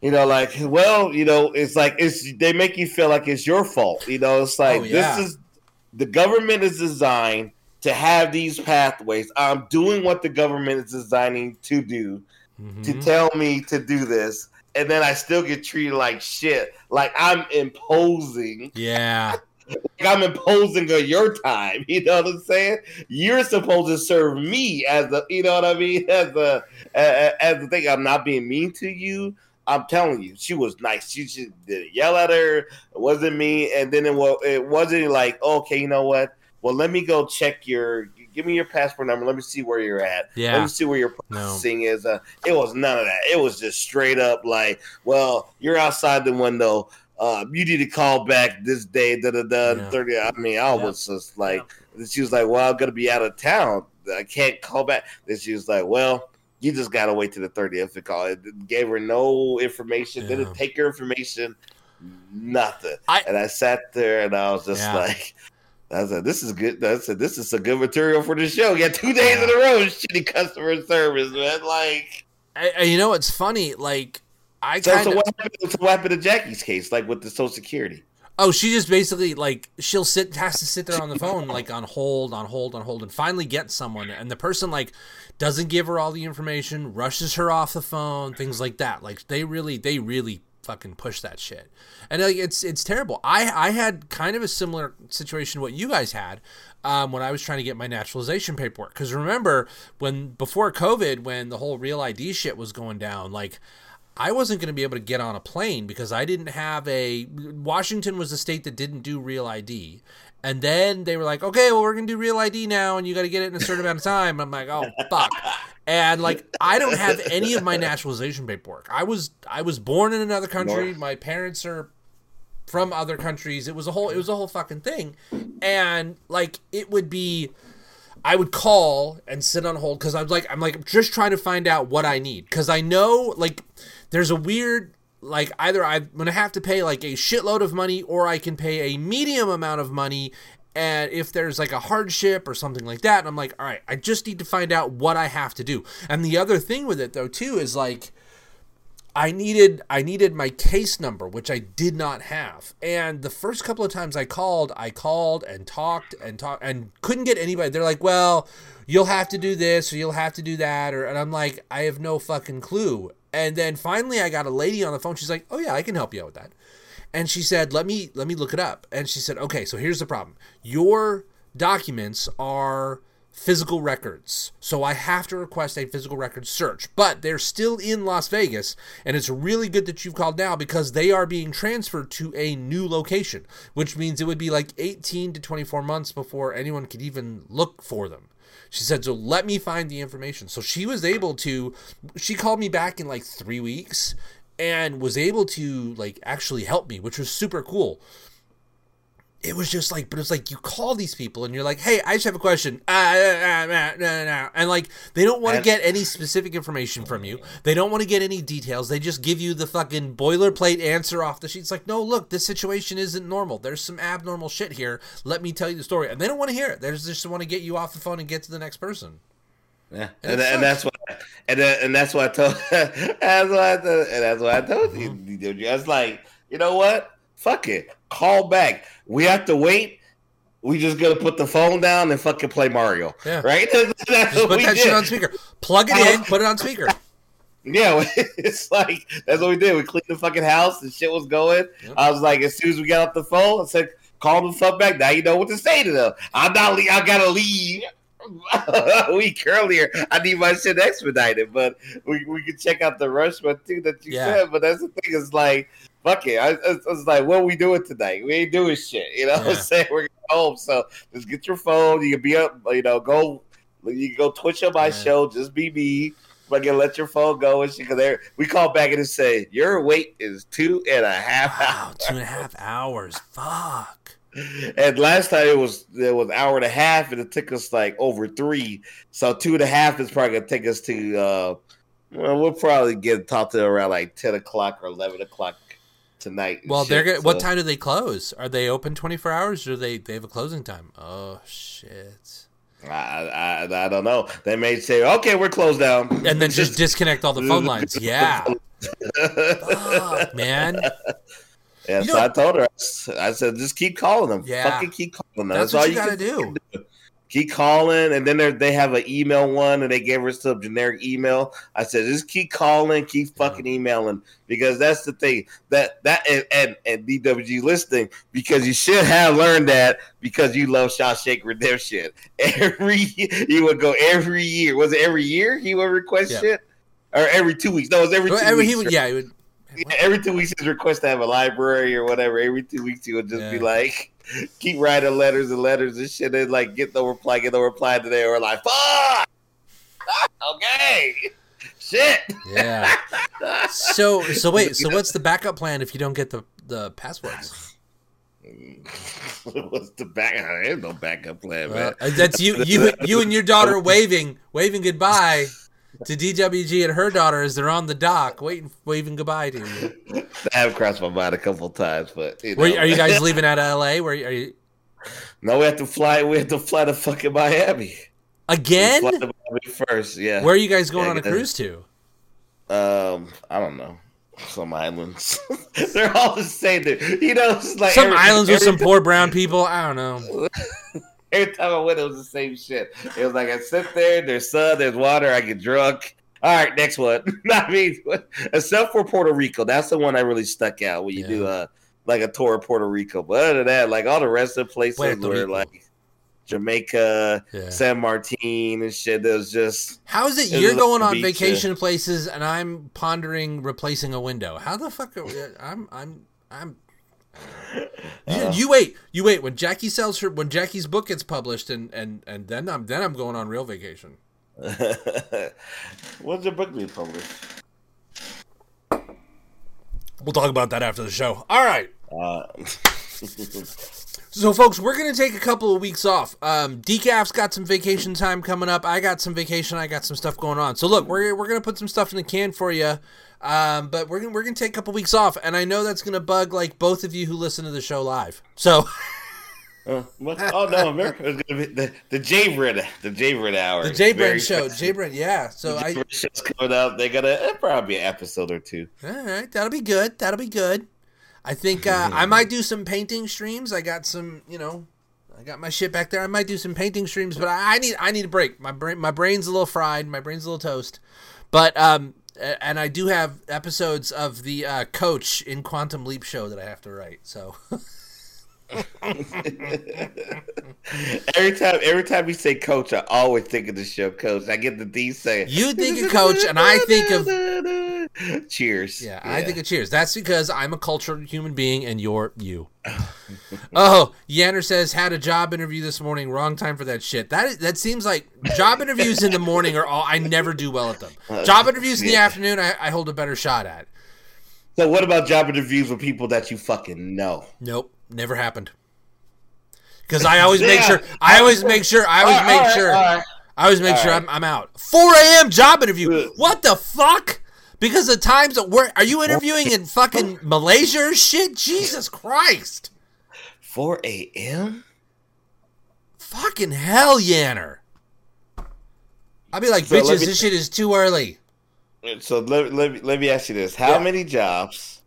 You know, like, well, you know, it's like it's they make you feel like it's your fault. You know, it's like Oh, yeah. this is the government is designed to have these pathways. I'm doing what the government is designing to do to Mhm. tell me to do this, and then I still get treated like shit. Like I'm imposing. yeah Like I'm imposing on your time. You know what I'm saying? You're supposed to serve me as a, You know what I mean? As a as, as the thing. I'm not being mean to you. I'm telling you, she was nice. She just didn't yell at her. It wasn't me. And then it was. It wasn't like, okay, you know what? Well, let me go check your. Give me your passport number. Let me see where you're at. Yeah. Let me see where your No. processing is. Uh, it was none of that. It was just straight up like, well, you're outside the window. Uh, you need to call back this day. Da da da. Yeah. Thirty. I mean, I Yeah. was just like, she was like, well, I'm gonna be out of town. I can't call back. Then she was like, well, you just gotta wait to the 30th to call. It gave her no information, Yeah. didn't take her information, nothing. I- and I sat there and I was just Yeah. like, I said, this is good. I said, this is a good material for the show. Yeah, two days in a row, shitty customer service, man. Like, I, I- you know it's funny? Like I so, kind so of what happened, so what happened to Jackie's case, like with the Social Security? Oh she just basically like she'll sit has to sit there on the phone like on hold on hold on hold and finally get someone. And the person like doesn't give her all the information rushes her off the phone things like that. Like they really they really fucking push that shit. And like it's it's terrible. I i had kind of a similar situation what you guys had um, when i was trying to get my naturalization paperwork. Because remember when before covid when the whole real id shit was going down like I wasn't going to be able to get on a plane because I didn't have a. Washington was the state that didn't do real ID. And then they were like, okay, well, we're going to do real ID now, and you got to get it in a certain amount of time. I'm like, oh, fuck. And like, I don't have any of my naturalization paperwork. I was I was born in another country. My parents are from other countries. It was a whole it was a whole fucking thing. And like, it would be. I would call and sit on hold because I was like, I'm like just trying to find out what I need because I know like there's a weird like either I'm gonna have to pay like a shitload of money or I can pay a medium amount of money. And if there's like a hardship or something like that, and I'm like, all right, I just need to find out what I have to do. And the other thing with it though too is like, I needed I needed my case number, which I did not have. And the first couple of times I called, I called and talked and talked and couldn't get anybody. They're like, "Well, you'll have to do this or you'll have to do that," or and I'm like, "I have no fucking clue." And then finally, I got a lady on the phone. She's like, "Oh yeah, I can help you out with that." And she said, "Let me let me look it up." And she said, "Okay, so here's the problem. Your documents are physical records. So I have to request a physical record search. But they're still in Las Vegas, and it's really good that you've called now because they are being transferred to a new location, which means it would be like 18 to 24 months before anyone could even look for them. She said, So let me find the information. So she was able to, she called me back in like three weeks and was able to like actually help me, which was super cool it was just like, but it's like you call these people and you're like, hey, I just have a question. Ah, ah, ah. And like, they don't want to get any specific information from you. They don't want to get any details. They just give you the fucking boilerplate answer off the sheet. It's like, no, look, this situation isn't normal. There's some abnormal shit here. Let me tell you the story. And they don't want to hear it. They just want to get you off the phone and get to the next person. Yeah, And and, and that's what, and then, and that's what I told, that's what I told, and that's what I told you. Mm-hmm. I was like, you know what? Fuck it, call back. We have to wait. We just gonna put the phone down and fucking play Mario, Yeah. right? that's Just what put we that did. shit on speaker. Plug it uh-huh. in, put it on speaker. Yeah, it's like that's what we did. We cleaned the fucking house. The shit was going. Yep. I was like, as soon as we got off the phone, I said, "Call the fuck back." Now you know what to say to them. I'm not. Le- I gotta leave. a week earlier, I need my shit expedited, but we, we can check out the rush one too that you Yeah. said. But that's the thing is like, fuck it. I, I, I was like, what are we doing tonight? We ain't doing shit. You know what I'm saying? We're going home, so just get your phone. You can be up. You know, go. You can go Twitch on my Yeah. show. Just be me. Fucking let your phone go and shit. Cause we call back and say your wait is two and a half Wow, hours. two and a half hours. Fuck. And last time it was it was an hour and a half, and it took us like over three. So two and a half is probably gonna take us to. uh Well, we'll probably get talked to around like ten o'clock or eleven o'clock tonight. Well, they're shit, gonna, what time do they close? Are they open 24 hours or do they they have a closing time? Oh shit. I, I I don't know. They may say, "Okay, we're closed down," And then just disconnect all the phone lines. Yeah. Fuck, man. Yeah, You so know- I told her, I said, just keep calling them. Yeah. Fucking keep calling them. That's all what you can gotta do. Keep calling, and then they're- have an email one, and they gave us some generic email. I said, just keep calling, keep fucking emailing, because that's the thing that that and and, and DWG listening, because you should have learned that because you love Shawshank Redemption. Every he would go every year. Was it every year he would request Yeah. shit, or every two weeks? No, it was every two every- weeks. he would, yeah, he would. Yeah, every two weeks his request to have a library or whatever. Every two weeks he would just be like, keep writing letters and letters and shit, and like get no reply, get no reply today, or like fuck. okay, shit. Yeah. So so wait. So what's the backup plan if you don't get the the passwords? What's the back? There's no backup plan, man. Uh, that's you, you, you, and your daughter waving, waving goodbye to DWG and her daughter as they're on the dock, waiting, waving goodbye to you. I have crossed my mind a couple times, but you know. Where, are you guys leaving out of LA? Where are you? No, we have to fly. We have to fly to fucking Miami. Again? Fly to Miami first, yeah. Where are you guys going Yeah, on a cruise to? Um, I don't know. Some islands. They're all the same. dude. You know, it's like Some every- islands with some poor brown people. I don't know. Every time I went, it was the same shit. It was like I sit there, there's sun, there's water, I get drunk. All right, next one. I mean, except for Puerto Rico, that's the one that really stuck out when you do Yeah. uh like a tour of Puerto Rico. But other than that, like all the rest of the places Puerto were Rico. like Jamaica, Yeah. San Martin, and shit. That was just How is it It you're going on vacation places and I'm pondering replacing a window? How the fuck are we, I'm I'm I'm Uh. you wait, you wait. When Jackie sells her, when Jackie's book gets published, and and and then I'm then I'm going on real vacation. When's your book being published? We'll talk about that after the show. All right. Uh, So, folks, we're going to take a couple of weeks off. Um, Decaf's got some vacation time coming up. I got some vacation. I got some stuff going on. So, look, we're, we're going to put some stuff in the can for you. Um, but we're we're going to take a couple weeks off. And I know that's going to bug, like, both of you who listen to the show live. So, uh, what? Oh no, America is gonna be the the J Brit, the J Brit hour. the Jay Very Brent show. Jay Brent, yeah. So, The I. Show's coming up. They're gonna probably an episode or two. All right. That'll be good. That'll be good. I think uh, I might do some painting streams. I got some, you know, I got my shit back there. I might do some painting streams, but I, I need I need a break. My brain my brain's a little fried. My brain's a little toast. But um, and I do have episodes of the uh, Coach in Quantum Leap show that I have to write. So Every time, every time you say coach, I always think of the show Coach. I get the D saying You think of Coach, and I think of- Cheers. yeah, I think of Cheers. That's because I'm a cultured human being, and you're you. oh, Yanner says had a job interview this morning. Wrong time for that shit. That is, that seems like job interviews in the morning are all. I never do well at them. Oh, job interviews in the Yeah. afternoon, I, I hold a better shot at. So, what about job interviews with people that you fucking know? Nope, never happened. Because I always make sure. I always make sure. I always All make right, sure. right. I always make All sure right. I'm, I'm out. 4 a.m. job interview. What the fuck? Because the times that are you interviewing in fucking Malaysia or shit? Jesus Christ! 4 a.m. Fucking hell, Yanner. I'd be like, So bitches, me- this shit is too early. So let, let, me- let me ask you this: How Yeah. many jobs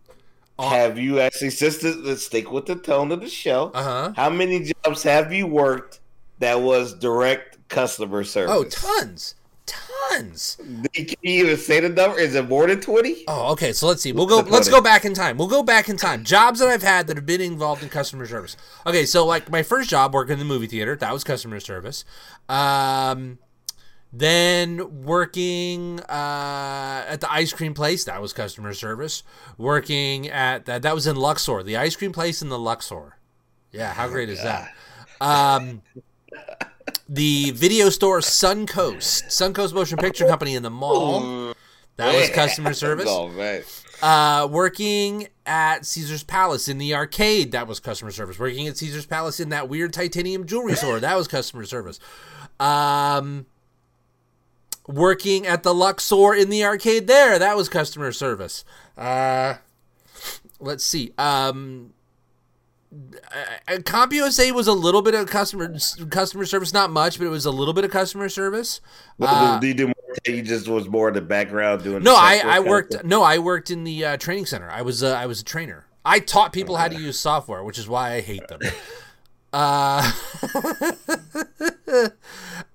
have you actually? Since let's stick with the tone of the show. Uh huh. How many jobs have you worked that was direct customer service? Oh, tons, tons. Can you even say the number? Is it more than twenty? Oh, okay. So let's see. We'll go. Let's go back in time. We'll go back in time. Jobs that I've had that have been involved in customer service. Okay, so like my first job working in the movie theater, that was customer service. Um, then working uh, at the ice cream place, that was customer service. Working at that, that was in Luxor, the ice cream place in the Luxor. Yeah, how great is that? Um, the video store Suncoast, Suncoast Motion Picture Company in the mall. That was customer service. Oh man. Uh, working at Caesars Palace in the arcade, that was customer service. Working at Caesars Palace in that weird titanium jewelry store, that was customer service. Um, working at the Luxor in the arcade there, that was customer service. Uh, let's see. Um, uh, CompUSA was a little bit of customer customer service, not much, but it was a little bit of customer service. Uh, do you do? You just was more in the background doing. no, I, I worked. No, I worked in the uh, training center. I was uh, I was a trainer. I taught people how to use software, which is why I hate them. Uh,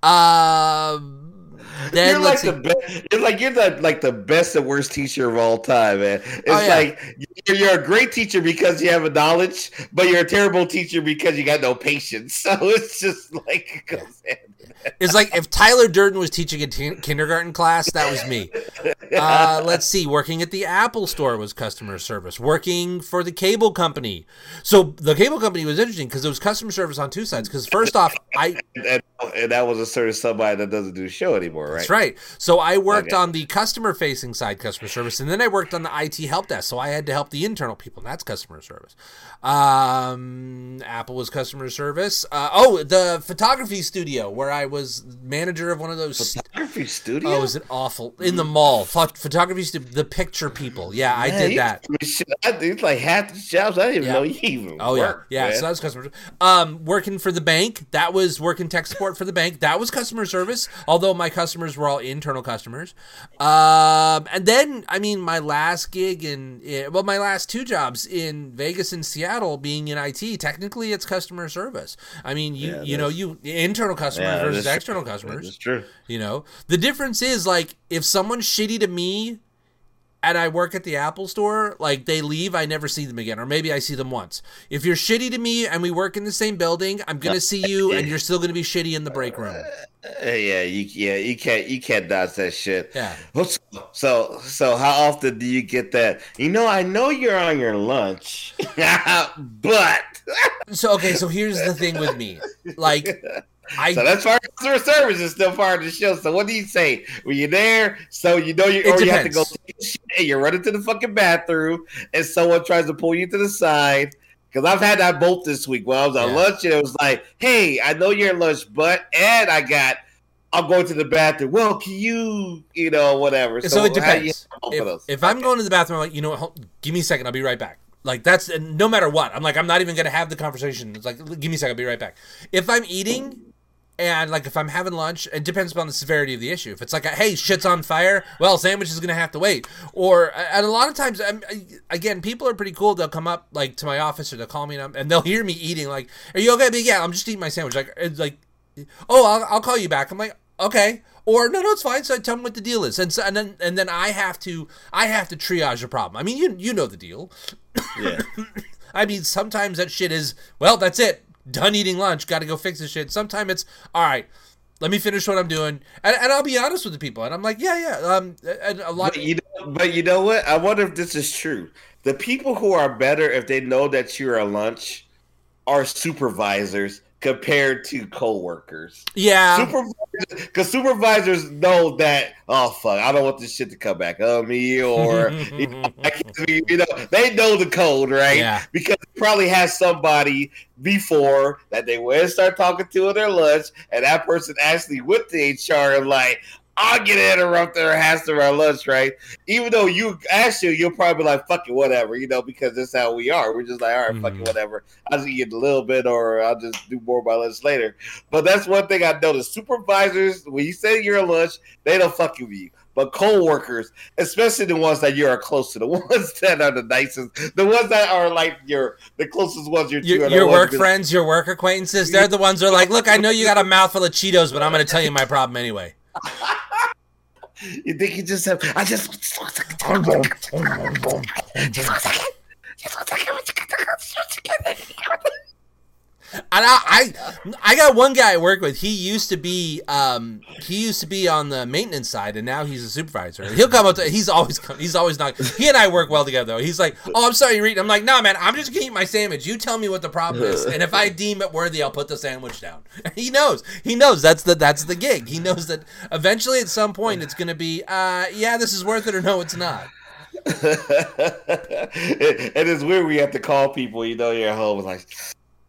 um, then You're like see. the best. You're like you're the like the best and worst teacher of all time, man. It's Oh, yeah. like you're, you're a great teacher because you have a knowledge, but you're a terrible teacher because you got no patience. So it's just like hand it's like if Tyler Durden was teaching a t- kindergarten class, that was me. Uh, let's see. Working at the Apple store was customer service. Working for the cable company. So the cable company was interesting because it was customer service on two sides. Because first off, I and, and that was a certain somebody that doesn't do the show anymore, right? That's right. So I worked Okay. on the customer facing side, customer service, and then I worked on the IT help desk. So I had to help the internal people, and that's customer service. Um, Apple was customer service. Uh, oh, the photography studio where I was manager of one of those. Photography studio. Oh, is it awful in the mall? Pho- photography studio, the picture people. Yeah, I did that. I I did like half the jobs. I didn't even Yeah. know you even. Oh yeah, yeah. man. So that was customer. Um, working for the bank. That was working tech support for the bank. That was customer service. Although my customers were all internal customers. Um, and then I mean, my last gig in eh, well, my last two jobs in Vegas and Seattle, being in IT. Technically, it's customer service. I mean, you Yeah, you know you internal customers Yeah, versus external customers. That's true. You know, the difference is like if someone's shitty to me and I work at the Apple store, like they leave, I never see them again, or maybe I see them once. If you're shitty to me and we work in the same building, I'm gonna see you, and you're still gonna be shitty in the break room. Uh, yeah, you yeah you can't you can't dodge that shit. Yeah. So so so how often do you get that? You know, I know you're on your lunch, but So okay, so here's the thing with me, like I so that's of customer service is still part of the show. So what do you say when you're there? So you know you It or you have to go depends. take a shit and you're running to the fucking bathroom and someone tries to pull you to the side. Because I've had that both this week. When I was at Yeah. lunch and it was like, "Hey, I know you're at lunch, but and I got." I'm going to the bathroom. Well, can you, you know, whatever. so, it how you depends. handle both of If, if I'm going to the bathroom, I'm like, you know what, give me a second, I'll be right back. Like that's no matter what. I'm like, I'm not even gonna have the conversation. It's like, give me a second, I'll be right back. If I'm eating and like if I'm having lunch, it depends upon the severity of the issue. If it's like, a, hey, shit's on fire, well, sandwich is gonna have to wait. Or and a lot of times, I'm, again, people are pretty cool. They'll come up like to my office or they'll call me and, I'm- and they'll hear me eating. Like, are you okay? But yeah, I'm just eating my sandwich. Like, it's like, oh, I'll, I'll call you back. I'm like, okay. Or no, no, it's fine. So I tell them what the deal is, and so, and then and then I have to I have to triage a problem. I mean, you you know the deal. yeah. I mean, sometimes that shit is well, that's it. Done eating lunch. Got to go fix this shit. Sometimes it's all right. Let me finish what I'm doing, and, and I'll be honest with the people. And I'm like, yeah, yeah. Um, and a lot. But you know, but you know what? I wonder if this is true. The people who are better if they know that you're a lunch are supervisors compared to coworkers. yeah. Supervisors, because supervisors know that. Oh fuck! I don't want this shit to come back on me, or you know, I can't be- you know, they know the code, right? Yeah. Because probably has somebody before that they went and start talking to at their lunch, and that person actually went to HR and like, I'll get interrupted or has to run lunch, right? Even though you actually you'll probably be like, fuck it, whatever, you know, because that's how we are. We're just like, all right, fuck Mhm. it, whatever. I'll just eat a little bit or I'll just do more by lunch later. But that's one thing I noticed. Supervisors, when you say you're at lunch, they don't fuck with you. But co-workers, especially the ones that you are close to, the ones that are the nicest, the ones that are like your the closest ones you're Your, are your work that- friends, your work acquaintances, they're the ones who are like, look, I know you got a mouthful of Cheetos, but I'm going to tell you my problem anyway. You think you just have? I just. Just one second. Just one second. Just one second. And I, I, I got one guy I work with. He used to be, um, he used to be on the maintenance side, and now he's a supervisor. He'll come up to. He's always, come, he's always not. He and I work well together. though. He's like, "Oh, I'm sorry, you're eating." I'm like, "No, man, I'm just gonna eat my sandwich. You tell me what the problem is, and if I deem it worthy, I'll put the sandwich down." He knows. He knows that's the that's the gig. He knows that eventually, at some point, it's gonna be, uh, yeah, this is worth it, or no, it's not. it, it is weird. We have to call people. You know, you're at home. Like,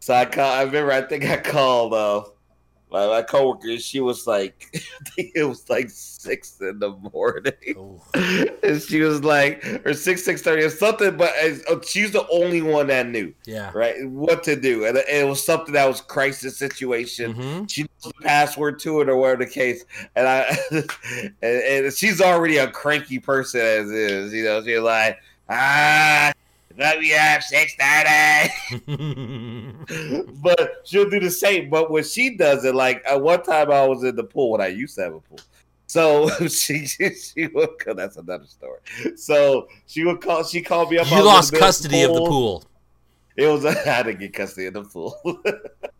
so I call. I remember. I think I called. Uh, my, my coworker. She was like, I think it was like six in the morning. And she was like, or six six thirty or something. But uh, she's the only one that knew, Yeah. right, what to do, and it was something that was crisis situation. hmm She knows the password to it or whatever the case, and I, and, and she's already a cranky person as is. You know, she's like, ah. Let me have six thirty, but she'll do the same. But when she does it, like at one time I was in the pool when I used to have a pool, so she she would. That's another story. So she would call. She called me up. I you lost the middle of custody of the pool. It was a, I had to get custody of the pool.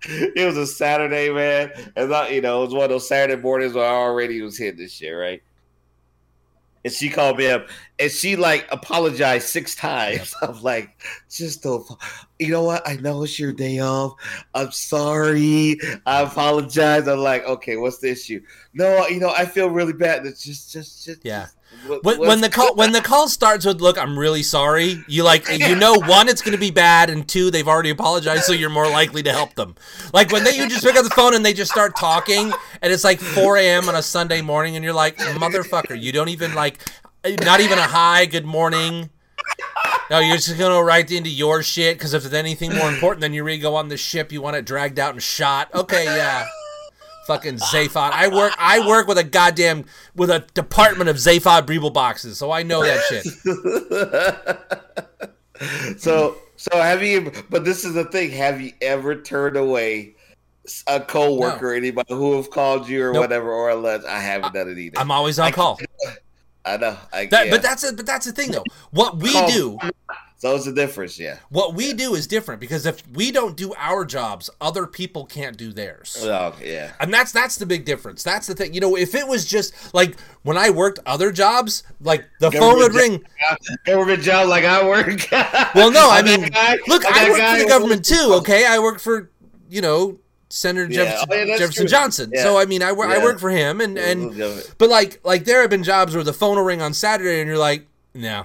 it was a Saturday, man, and I, you know it was one of those Saturday mornings where I already was hitting this shit, right? And she called me up and she like apologized six times. I'm like, just don't, you know what? I know it's your day off. I'm sorry. I apologize. I'm like, okay, what's the issue? No, you know, I feel really bad. It's just, just, just, Yeah. just- what- When, when the call when the call starts with "Look, I'm really sorry," you like you know one it's going to be bad, and two they've already apologized, so you're more likely to help them. Like when they you just pick up the phone and they just start talking, and it's like 4 a.m. on a Sunday morning, and you're like, "Motherfucker, you don't even like, not even a hi, good morning." No, you're just gonna go right into your shit because if there's anything more important than you really go on the ship, you want it dragged out and shot. Okay, yeah. Fucking Zaphod. I work I work with a goddamn with a department of Zaphod Beeblebroxes, so I know that shit. so so have you but this is the thing have you ever turned away a co-worker or anybody who have called you or Nope. whatever or alleged i haven't done it either I'm always on call. i know I, That, yeah. But that's a, but that's the thing though. What we Call- do, so it's a difference yeah what we do is different because if we don't do our jobs, other people can't do theirs. oh yeah And that's that's the big difference. That's the thing. You know, if it was just like when I worked other jobs, like the phone would Government ring. government job like i work Well, no, I mean, guy- look, I'm work for the government too. Okay, I work for you know Senator Yeah. Jefferson, Oh, yeah, Jefferson. Johnson. Yeah. So I mean, I work I work for him, and and but like like there have been jobs where the phone will ring on Saturday, and you're like, no,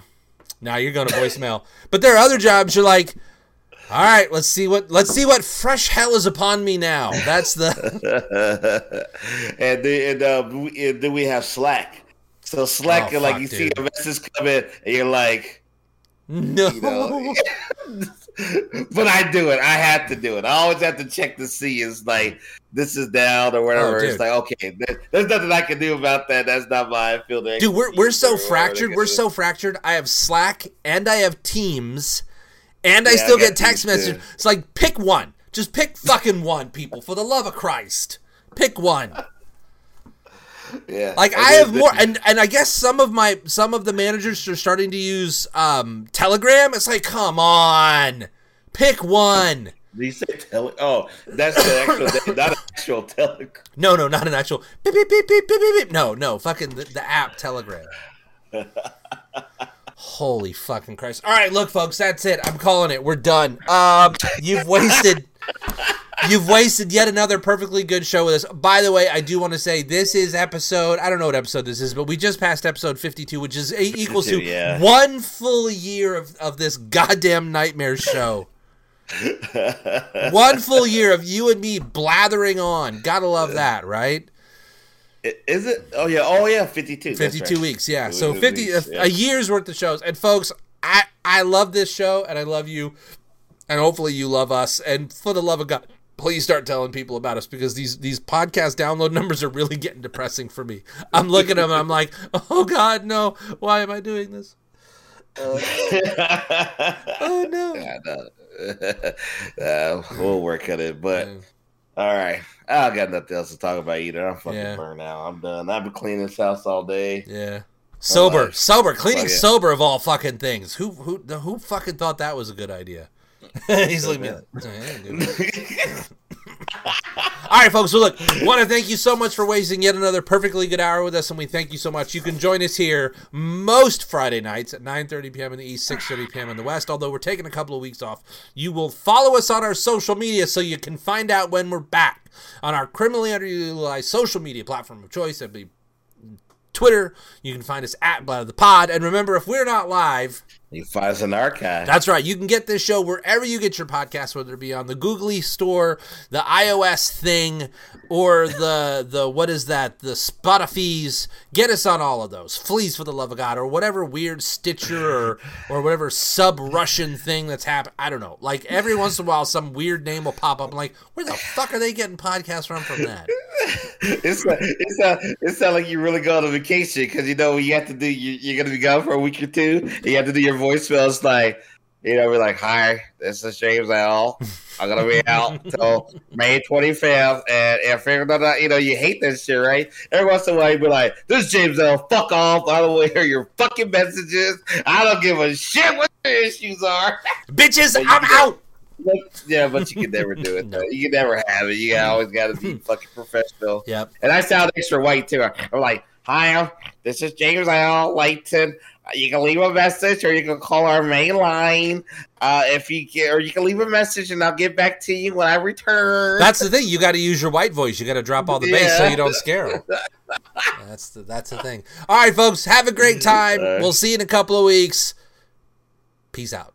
now you're going to voicemail. but there are other jobs you're like. All right, let's see what let's see what fresh hell is upon me now. That's the and then and, uh, we, and then we have slack so slack Oh, like fuck, you see dude. a message come in and you're like no. you know. but I do it. I have to do it. I always have to check to see is like this is down or whatever. Oh, it's like okay, there- there's nothing I can do about that. That's not my field. Dude, we're we're so expertise or whatever they fractured. We're do. so fractured. I have Slack and I have Teams, and I still I get text messages. It's like pick one. Just pick fucking one, people. For the love of Christ, pick one. Yeah. Like I have more, and and I guess some of my some of the managers are starting to use um Telegram. It's like, come on, pick one. Did you say tele? Oh, that's the actual, not an actual telegram. No, no, not an actual beep beep beep beep beep beep. beep. No, no, fucking the, the app Telegram. Holy fucking Christ! All right, look, folks, that's it. I'm calling it. We're done. Um, you've wasted. You've wasted yet another perfectly good show with us. By the way, I do want to say this is episode. I don't know what episode this is, but we just passed episode 52, which is a, equals to yeah. one full year of, of this goddamn nightmare show. one full year of you and me blathering on. Gotta love that, right? Is it? Oh yeah. Oh yeah. Fifty-two. Fifty-two right. weeks, yeah. It So 50 weeks, yeah. a year's worth of shows. And folks, I I love this show and I love you and hopefully you love us and for the love of God Please start telling people about us because these these podcast download numbers are really getting depressing for me. I'm looking at them and I'm like, oh God, no! Why am I doing this? Oh no! I know. uh, we'll work on it, but Yeah. all right. I got nothing else to talk about either. I'm fucking Yeah. burned out. I'm done. I've been cleaning this house all day. Yeah. Sober, sober, cleaning yeah. sober of all fucking things. Who who who fucking thought that was a good idea? He's "Yeah, yeah. All right, folks. So look, want to thank you so much for wasting yet another perfectly good hour with us, and we thank you so much. You can join us here most Friday nights at 9:30 p.m. in the East, 6:30 p.m. in the West. Although we're taking a couple of weeks off, you will follow us on our social media so you can find out when we're back on our criminally underutilized social media platform of choice. That'd be Twitter. You can find us at Blood of the Pod, and remember, if we're not live, You find us an archive. that's right. You can get this show wherever you get your podcast, whether it be on the Googly store, the iOS thing, or the the what is that? The Spotify's. Get us on all of those. Please, for the love of God, or whatever weird Stitcher or or whatever sub Russian thing that's happened. I don't know. Like every once in a while, some weird name will pop up. I'm like, where the fuck are they getting podcasts from from that? it's not, it's not, it's not like you really go on a vacation because you know you have to do. You, you're gonna be gone for a week or two. And you have to do your voicemail. It's like you know, we're like, "Hi, this is James L. I'm gonna be out till May 25th, and if you're not, you know, you hate this shit, right? Every once in a while, you be like, "This is James L. Fuck off! I don't want to hear your fucking messages. I don't give a shit what your issues are." Bitches, I'm out. Yeah, but you can never do it. Though. You can never have it. You always got to be fucking professional. Yep. And I sound extra white too. I'm like, "Hi, this is James L. Layton. You can leave a message, or you can call our main line. Uh, if you get, or you can leave a message, and I'll get back to you when I return." That's the thing. You got to use your white voice. You got to drop all the bass so you don't scare them. That's the that's the thing. All right, folks. Have a great time. We'll see you in a couple of weeks. Peace out.